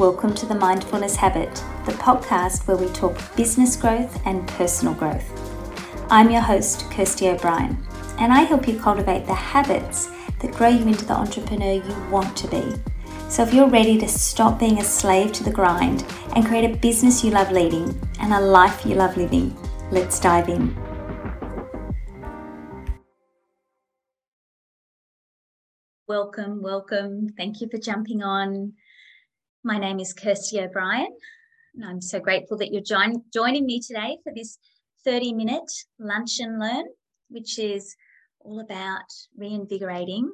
Welcome to the Mindfulness Habit, the podcast where we talk business growth and personal growth. I'm your host, Kirsty O'Brien, and I help you cultivate the habits that grow you into the entrepreneur you want to be. So, if you're ready to stop being a slave to the grind and create a business you love leading and a life you love living, let's dive in. Welcome, welcome. Thank you for jumping on. My name is Kirsty O'Brien, and I'm so grateful that you're join, joining me today for this 30 minute lunch and learn, which is all about reinvigorating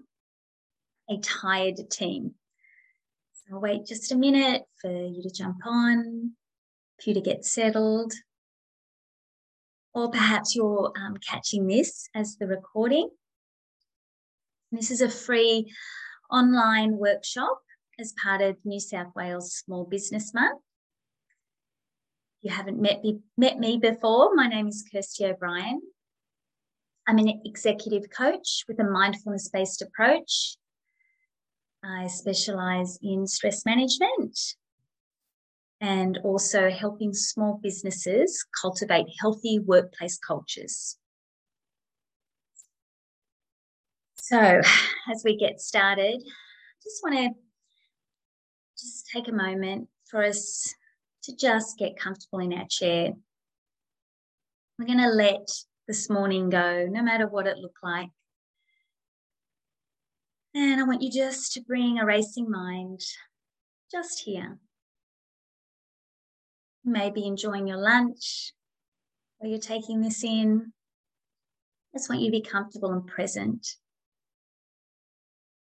a tired team. So I'll wait just a minute for you to jump on, for you to get settled. Or perhaps you're um, catching this as the recording this is a free online workshop as part of New South Wales Small Business Month. If you haven't met me, met me before, my name is Kirsty O'Brien. I'm an executive coach with a mindfulness based approach. I specialize in stress management and also helping small businesses cultivate healthy workplace cultures. So, as we get started, I just want to just take a moment for us to just get comfortable in our chair. We're going to let this morning go, no matter what it looked like. And I want you just to bring a racing mind just here. Maybe enjoying your lunch or you're taking this in. I just want you to be comfortable and present.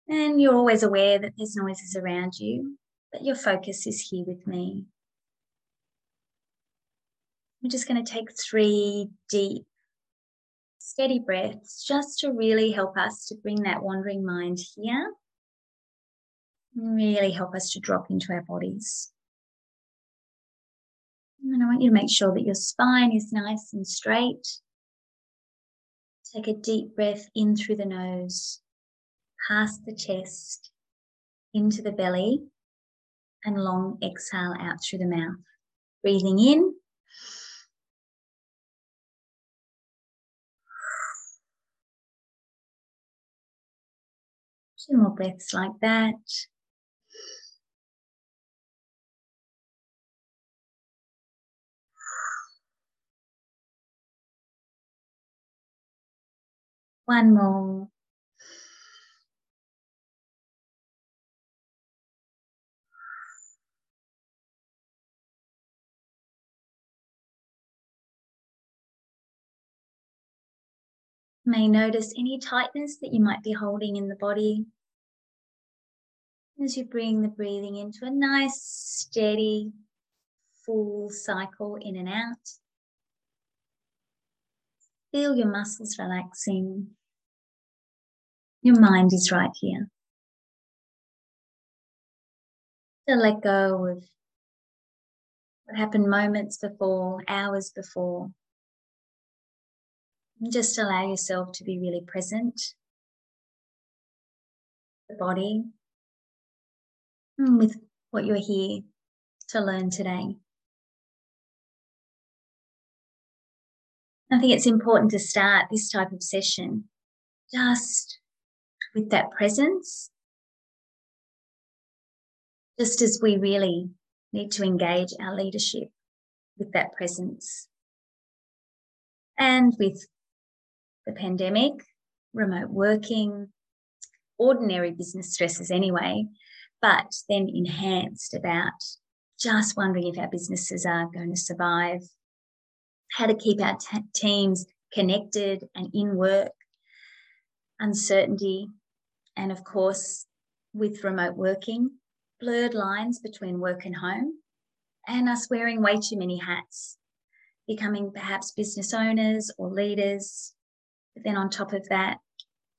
And you're always aware that there's noises around you, but your focus is here with me. I'm just going to take three deep, steady breaths just to really help us to bring that wandering mind here. Really help us to drop into our bodies. And I want you to make sure that your spine is nice and straight. Take a deep breath in through the nose past the chest into the belly and long exhale out through the mouth. Breathing in. Two more breaths like that. One more. May notice any tightness that you might be holding in the body. As you bring the breathing into a nice, steady, full cycle in and out. Feel your muscles relaxing. Your mind is right here. To let go of what happened moments before, hours before, just allow yourself to be really present. The body hmm, with what you're here to learn today. I think it's important to start this type of session just with that presence, just as we really need to engage our leadership with that presence and with the pandemic, remote working, ordinary business stresses anyway, but then enhanced about just wondering if our businesses are going to survive, how to keep our t- teams connected and in work, uncertainty, and of course, with remote working, blurred lines between work and home, and us wearing way too many hats, becoming perhaps business owners or leaders, but then on top of that,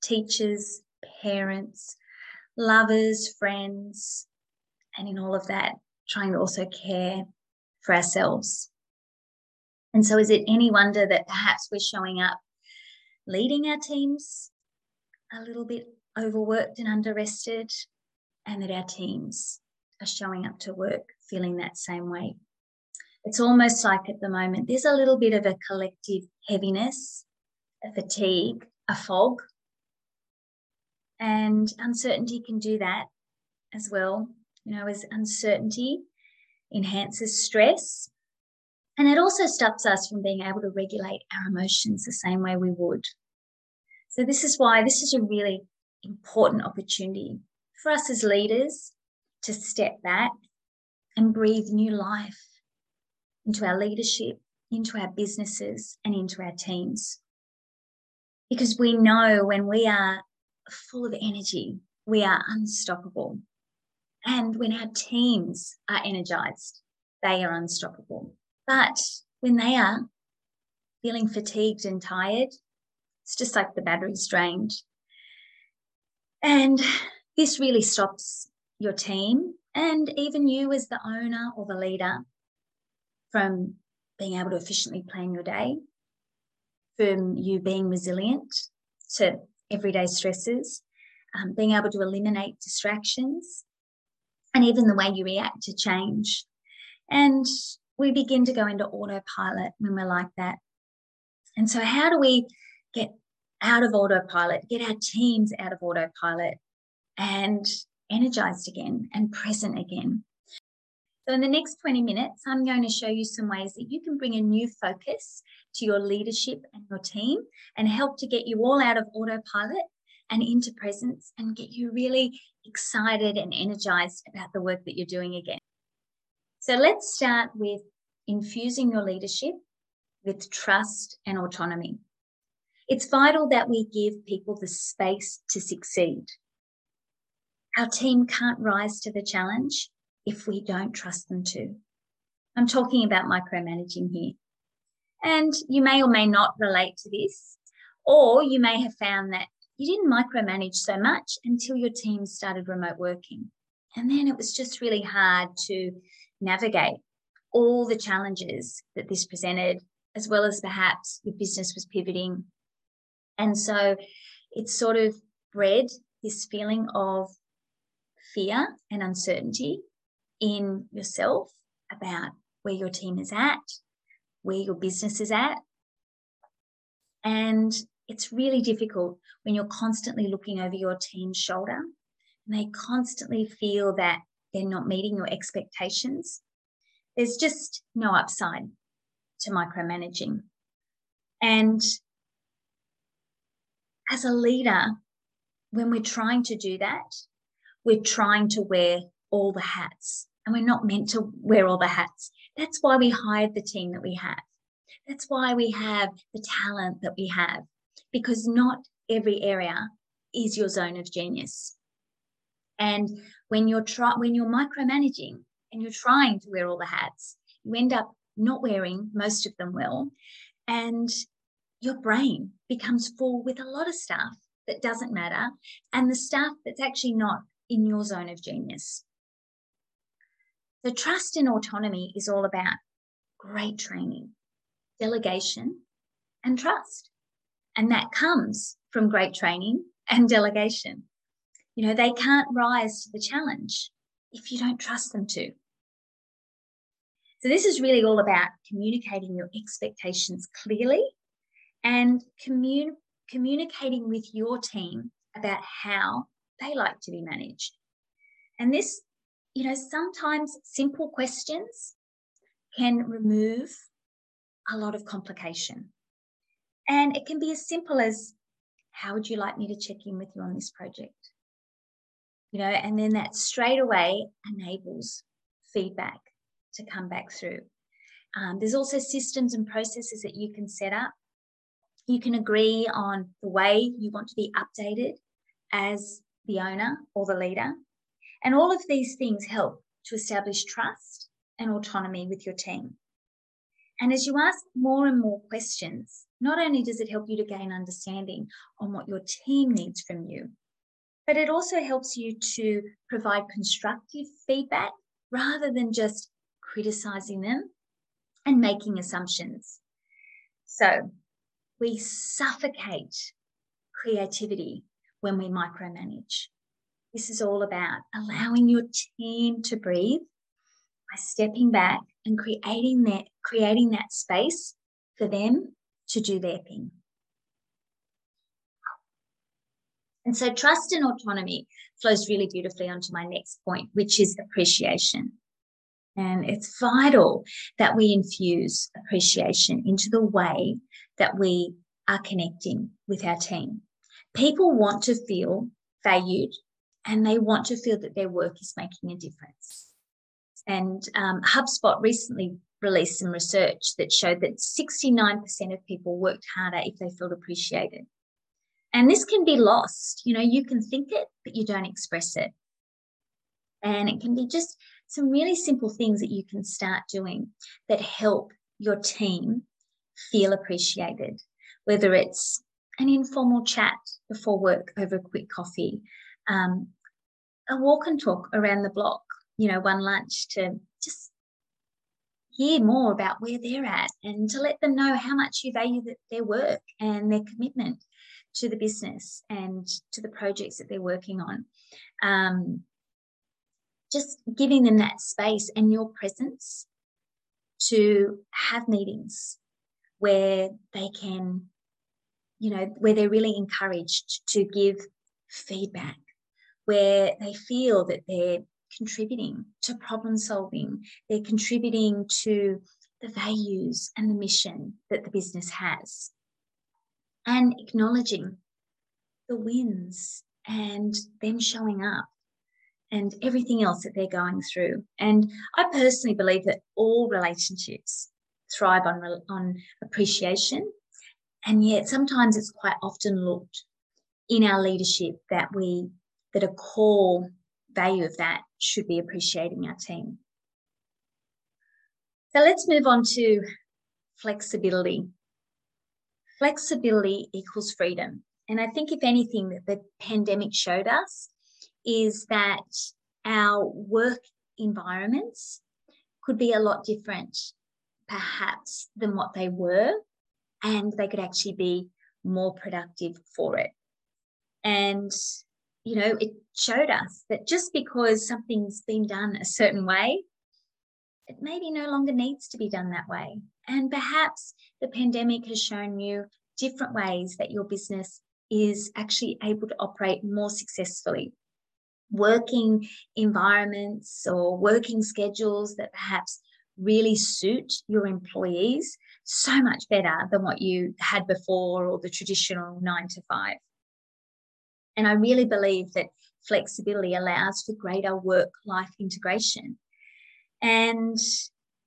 teachers, parents, lovers, friends, and in all of that, trying to also care for ourselves. And so, is it any wonder that perhaps we're showing up leading our teams a little bit overworked and underrested, and that our teams are showing up to work feeling that same way. It's almost like at the moment there's a little bit of a collective heaviness, a fatigue, a fog. And uncertainty can do that as well. You know, as uncertainty enhances stress. And it also stops us from being able to regulate our emotions the same way we would. So, this is why this is a really important opportunity for us as leaders to step back and breathe new life into our leadership, into our businesses, and into our teams. Because we know when we are full of energy, we are unstoppable. And when our teams are energized, they are unstoppable. But when they are feeling fatigued and tired, it's just like the battery's drained. And this really stops your team and even you as the owner or the leader from being able to efficiently plan your day, from you being resilient to everyday stresses, um, being able to eliminate distractions, and even the way you react to change. And we begin to go into autopilot when we're like that. And so, how do we get out of autopilot, get our teams out of autopilot and energized again and present again? So, in the next 20 minutes, I'm going to show you some ways that you can bring a new focus to your leadership and your team and help to get you all out of autopilot and into presence and get you really excited and energized about the work that you're doing again. So, let's start with infusing your leadership with trust and autonomy. It's vital that we give people the space to succeed. Our team can't rise to the challenge if we don't trust them to. I'm talking about micromanaging here. And you may or may not relate to this, or you may have found that you didn't micromanage so much until your team started remote working. And then it was just really hard to navigate all the challenges that this presented, as well as perhaps your business was pivoting. And so it sort of bred this feeling of fear and uncertainty in yourself about where your team is at, where your business is at. And it's really difficult when you're constantly looking over your team's shoulder and they constantly feel that they're not meeting your expectations. There's just no upside to micromanaging. And as a leader, when we're trying to do that, we're trying to wear all the hats and we're not meant to wear all the hats. That's why we hired the team that we have. That's why we have the talent that we have, because not every area is your zone of genius. And when you're try- when you're micromanaging and you're trying to wear all the hats, you end up not wearing most of them well, and your brain becomes full with a lot of stuff that doesn't matter, and the stuff that's actually not in your zone of genius. So, trust and autonomy is all about great training, delegation, and trust. And that comes from great training and delegation. You know, they can't rise to the challenge if you don't trust them to. So, this is really all about communicating your expectations clearly and commun- communicating with your team about how they like to be managed. And this you know, sometimes simple questions can remove a lot of complication. And it can be as simple as, how would you like me to check in with you on this project? You know, and then that straight away enables feedback to come back through. Um, there's also systems and processes that you can set up. You can agree on the way you want to be updated as the owner or the leader. And all of these things help to establish trust and autonomy with your team. And as you ask more and more questions, not only does it help you to gain understanding on what your team needs from you, but it also helps you to provide constructive feedback rather than just criticizing them and making assumptions. So we suffocate creativity when we micromanage. This is all about allowing your team to breathe by stepping back and creating that creating that space for them to do their thing. And so trust and autonomy flows really beautifully onto my next point, which is appreciation. And it's vital that we infuse appreciation into the way that we are connecting with our team. People want to feel valued and they want to feel that their work is making a difference. And um, HubSpot recently released some research that showed that 69% of people worked harder if they felt appreciated. And this can be lost. You know, you can think it, but you don't express it. And it can be just some really simple things that you can start doing that help your team feel appreciated, whether it's an informal chat before work over a quick coffee, um, a walk and talk around the block, you know, one lunch to just hear more about where they're at and to let them know how much you value their work and their commitment to the business and to the projects that they're working on. Um, just giving them that space and your presence to have meetings where they can, you know, where they're really encouraged to give feedback, where they feel that they're contributing to problem solving, they're contributing to the values and the mission that the business has, and acknowledging the wins and them showing up and everything else that they're going through. And I personally believe that all relationships thrive on, on appreciation. And yet sometimes it's quite often looked in our leadership that we a core value of that should be appreciating our team. So let's move on to flexibility. Flexibility equals freedom. And I think, if anything, that the pandemic showed us is that our work environments could be a lot different, perhaps, than what they were, and they could actually be more productive for it. And, you know, it showed us that just because something's been done a certain way, it maybe no longer needs to be done that way. And perhaps the pandemic has shown you different ways that your business is actually able to operate more successfully working environments or working schedules that perhaps really suit your employees so much better than what you had before or the traditional nine to five. And I really believe that flexibility allows for greater work life integration. And,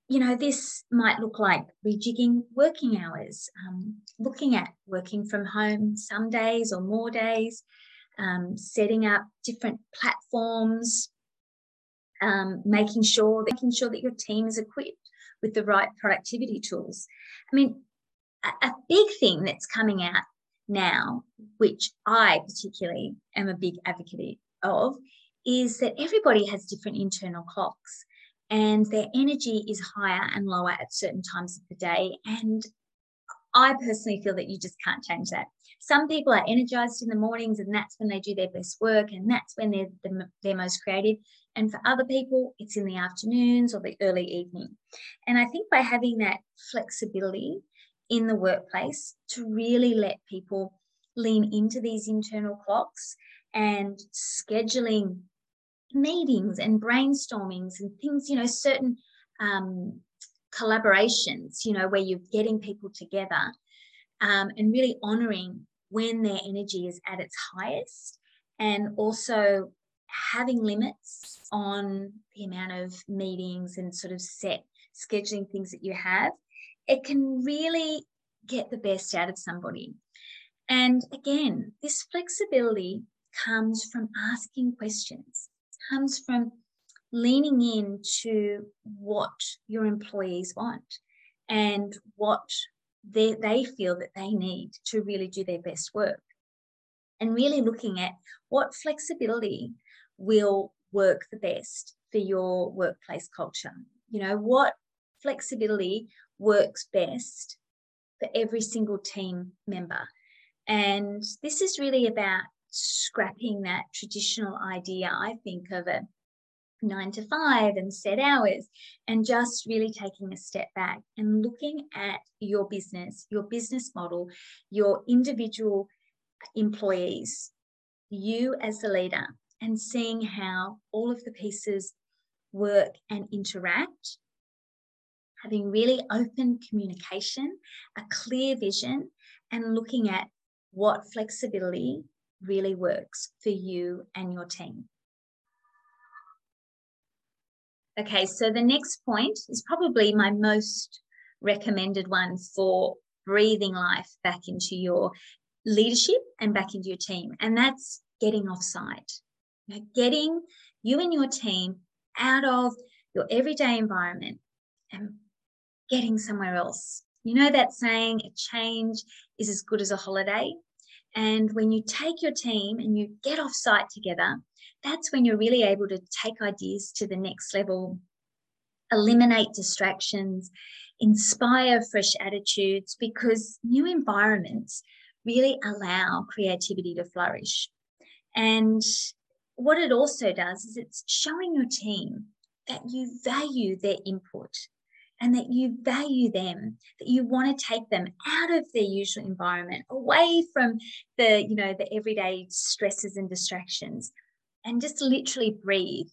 you know, this might look like rejigging working hours, um, looking at working from home some days or more days, um, setting up different platforms, um, making sure making sure that your team is equipped with the right productivity tools. I mean, a, a big thing that's coming out now, which I particularly am a big advocate of, is that everybody has different internal clocks and their energy is higher and lower at certain times of the day. And I personally feel that you just can't change that. Some people are energized in the mornings and that's when they do their best work and that's when they're the, they're most creative. And for other people, it's in the afternoons or the early evening. And I think by having that flexibility in the workplace to really let people lean into these internal clocks and scheduling meetings and brainstormings and things, you know, certain um, collaborations, you know, where you're getting people together um, and really honoring when their energy is at its highest and also having limits on the amount of meetings and sort of set scheduling things that you have, it can really get the best out of somebody. And again, this flexibility comes from asking questions, comes from leaning into what your employees want and what they, they feel that they need to really do their best work. And really looking at what flexibility will work the best for your workplace culture. You know, what flexibility works best for every single team member. And this is really about scrapping that traditional idea, I think, of a nine to five and set hours, and just really taking a step back and looking at your business, your business model, your individual employees, you as the leader, and seeing how all of the pieces work and interact. Having really open communication, a clear vision, and looking at what flexibility really works for you and your team. Okay, so the next point is probably my most recommended one for breathing life back into your leadership and back into your team, and that's getting offsite. You getting you and your team out of your everyday environment and getting somewhere else. You know that saying, a change is as good as a holiday. And when you take your team and you get off site together, that's when you're really able to take ideas to the next level, eliminate distractions, inspire fresh attitudes, because new environments really allow creativity to flourish. And what it also does is it's showing your team that you value their input and that you value them that you want to take them out of their usual environment away from the you know the everyday stresses and distractions and just literally breathe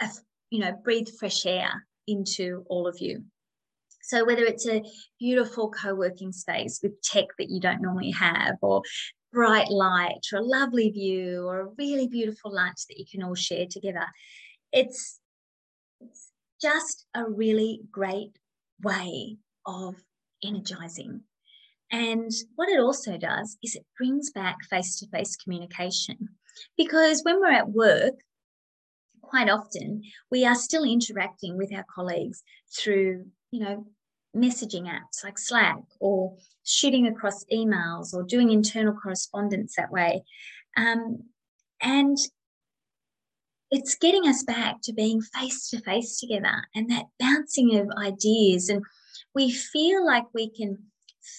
a, you know breathe fresh air into all of you. So whether it's a beautiful co-working space with tech that you don't normally have or bright light or a lovely view or a really beautiful lunch that you can all share together it's just a really great way of energizing. And what it also does is it brings back face to face communication. Because when we're at work, quite often we are still interacting with our colleagues through, you know, messaging apps like Slack or shooting across emails or doing internal correspondence that way. Um, and it's getting us back to being face to face together and that bouncing of ideas. And we feel like we can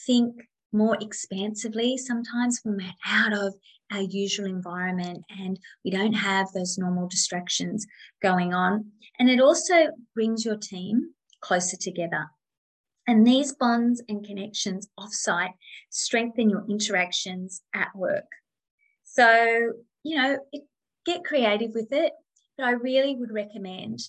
think more expansively sometimes when we're out of our usual environment and we don't have those normal distractions going on. And it also brings your team closer together. And these bonds and connections offsite strengthen your interactions at work. So, you know, it, get creative with it. But I really would recommend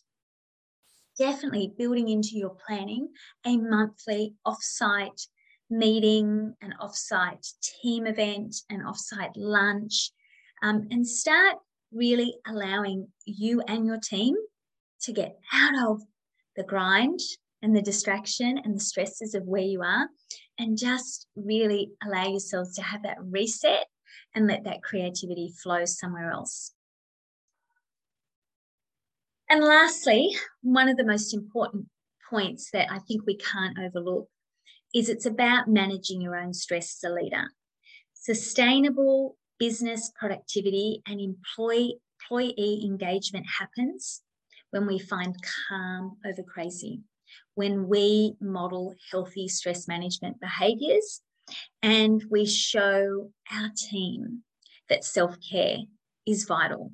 definitely building into your planning a monthly offsite meeting, an offsite team event, an offsite lunch, um, and start really allowing you and your team to get out of the grind and the distraction and the stresses of where you are and just really allow yourselves to have that reset and let that creativity flow somewhere else. And lastly, one of the most important points that I think we can't overlook is it's about managing your own stress as a leader. Sustainable business productivity and employee, employee engagement happens when we find calm over crazy, when we model healthy stress management behaviors, and we show our team that self care is vital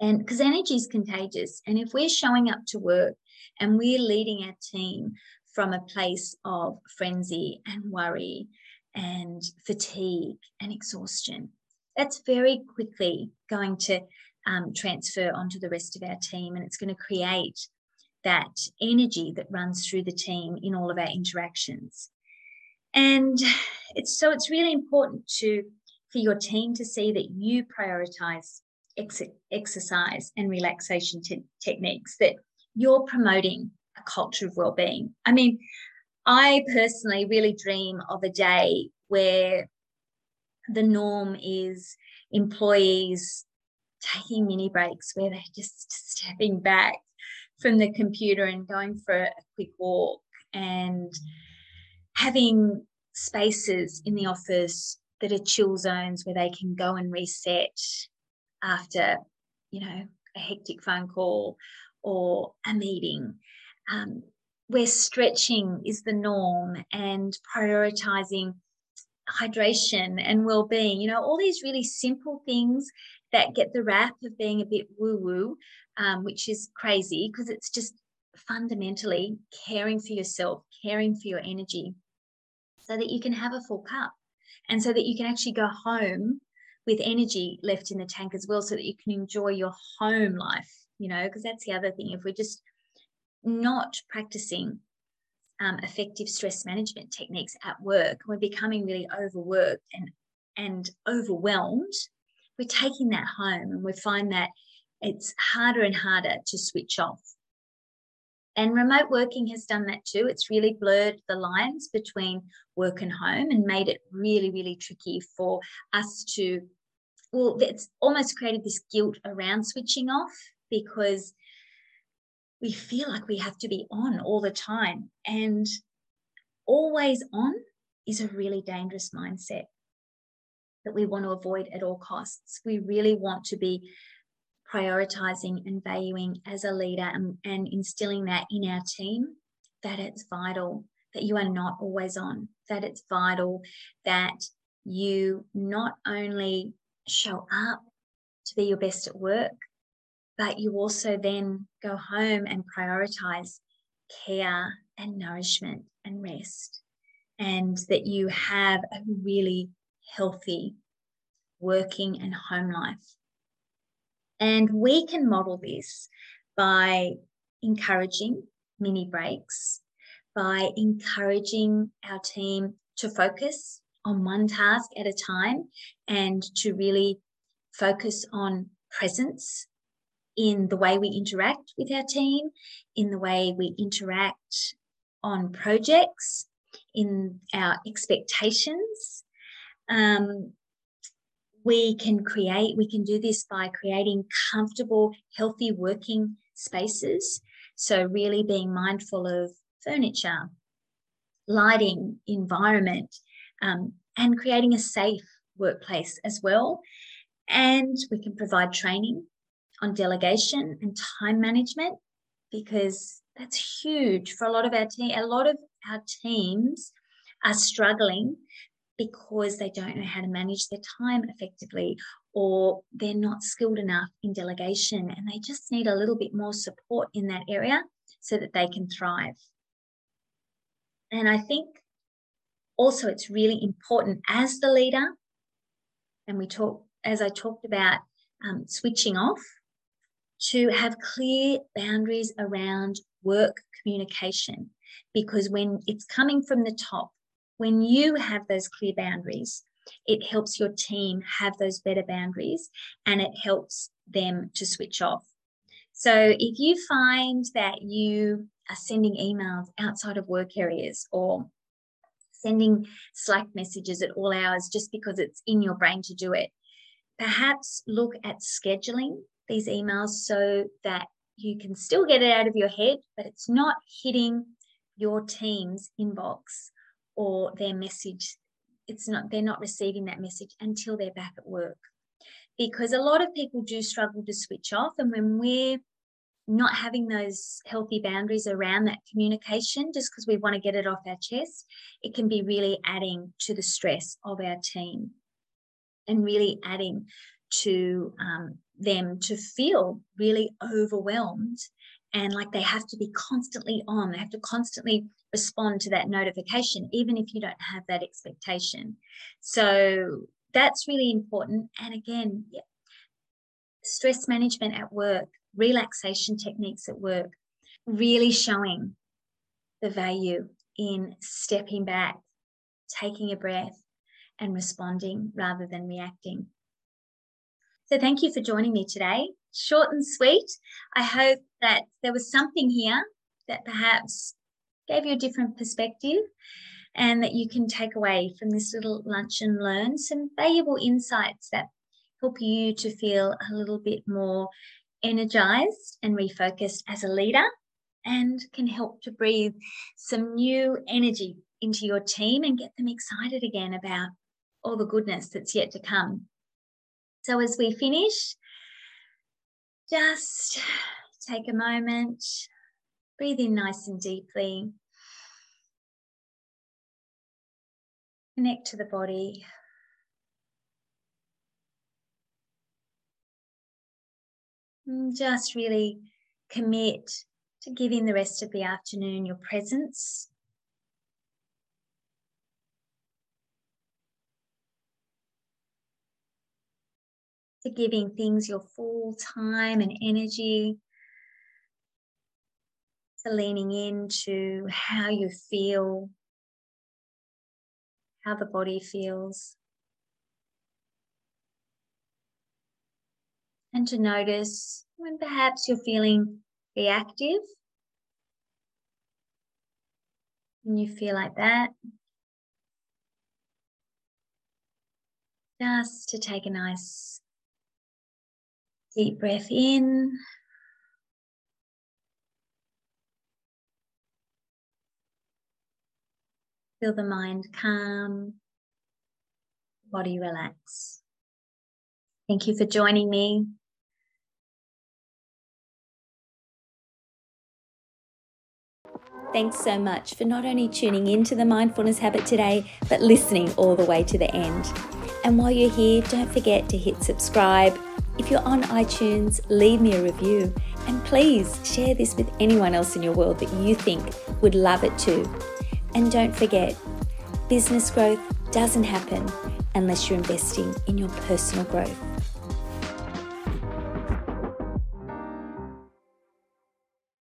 and because energy is contagious. And if we're showing up to work and we're leading our team from a place of frenzy and worry and fatigue and exhaustion, that's very quickly going to um, transfer onto the rest of our team and it's going to create that energy that runs through the team in all of our interactions. And it's so it's really important to for your team to see that you prioritize ex- exercise and relaxation techniques that you're promoting a culture of well-being. I mean, I personally really dream of a day where the norm is employees taking mini breaks where they're just stepping back from the computer and going for a quick walk and having spaces in the office that are chill zones where they can go and reset after, you know, a hectic phone call or a meeting, um, where stretching is the norm and prioritizing hydration and well-being you know all these really simple things that get the rap of being a bit woo-woo um, which is crazy because it's just fundamentally caring for yourself caring for your energy so that you can have a full cup and so that you can actually go home with energy left in the tank as well so that you can enjoy your home life you know because that's the other thing if we're just not practicing um, effective stress management techniques at work, we're becoming really overworked and and overwhelmed, we're taking that home and we find that it's harder and harder to switch off. And remote working has done that too. It's really blurred the lines between work and home and made it really, really tricky for us to, well, it's almost created this guilt around switching off because we feel like we have to be on all the time. And always on is a really dangerous mindset that we want to avoid at all costs. We really want to be prioritizing and valuing as a leader and, and instilling that in our team that it's vital that you are not always on, that it's vital that you not only show up to be your best at work, but you also then go home and prioritize care and nourishment and rest, and that you have a really healthy working and home life. And we can model this by encouraging mini breaks, by encouraging our team to focus on one task at a time and to really focus on presence in the way we interact with our team, in the way we interact on projects, in our expectations. Um, we can create, we can do this by creating comfortable, healthy working spaces. So, really being mindful of furniture, lighting, environment, um, and creating a safe workplace as well. And we can provide training on delegation and time management because that's huge for a lot of our team. A lot of our teams are struggling because they don't know how to manage their time effectively or they're not skilled enough in delegation and they just need a little bit more support in that area so that they can thrive. And I think also it's really important as the leader, and we talk, as I talked about, um, switching off to have clear boundaries around work communication. Because when it's coming from the top, when you have those clear boundaries, it helps your team have those better boundaries and it helps them to switch off. So if you find that you are sending emails outside of work areas or sending Slack messages at all hours just because it's in your brain to do it, perhaps look at scheduling these emails so that you can still get it out of your head, but it's not hitting your team's inbox or their message. It's not, they're not receiving that message until they're back at work. Because a lot of people do struggle to switch off. And when we're not having those healthy boundaries around that communication, just because we want to get it off our chest, it can be really adding to the stress of our team and really adding to um, them to feel really overwhelmed and like they have to be constantly on they have to constantly respond to that notification even if you don't have that expectation. So that's really important. And again yeah, stress management at work relaxation techniques at work really showing the value in stepping back taking a breath and responding rather than reacting so thank you for joining me today. Short and sweet. I hope that there was something here that perhaps gave you a different perspective and that you can take away from this little lunch and learn some valuable insights that help you to feel a little bit more energized and refocused as a leader and can help to breathe some new energy into your team and get them excited again about all the goodness that's yet to come. So as we finish, just take a moment, breathe in nice and deeply. Connect to the body. And just really commit to giving the rest of the afternoon your presence. To giving things your full time and energy. To leaning into how you feel, how the body feels. And to notice when perhaps you're feeling reactive. And you feel like that. Just to take a nice deep breath in. Feel the mind calm, body relax. Thank you for joining me. Thanks so much for not only tuning into the mindfulness habit today, but listening all the way to the end. And while you're here, don't forget to hit subscribe. If you're on iTunes, leave me a review. And please share this with anyone else in your world that you think would love it too. And don't forget, business growth doesn't happen unless you're investing in your personal growth.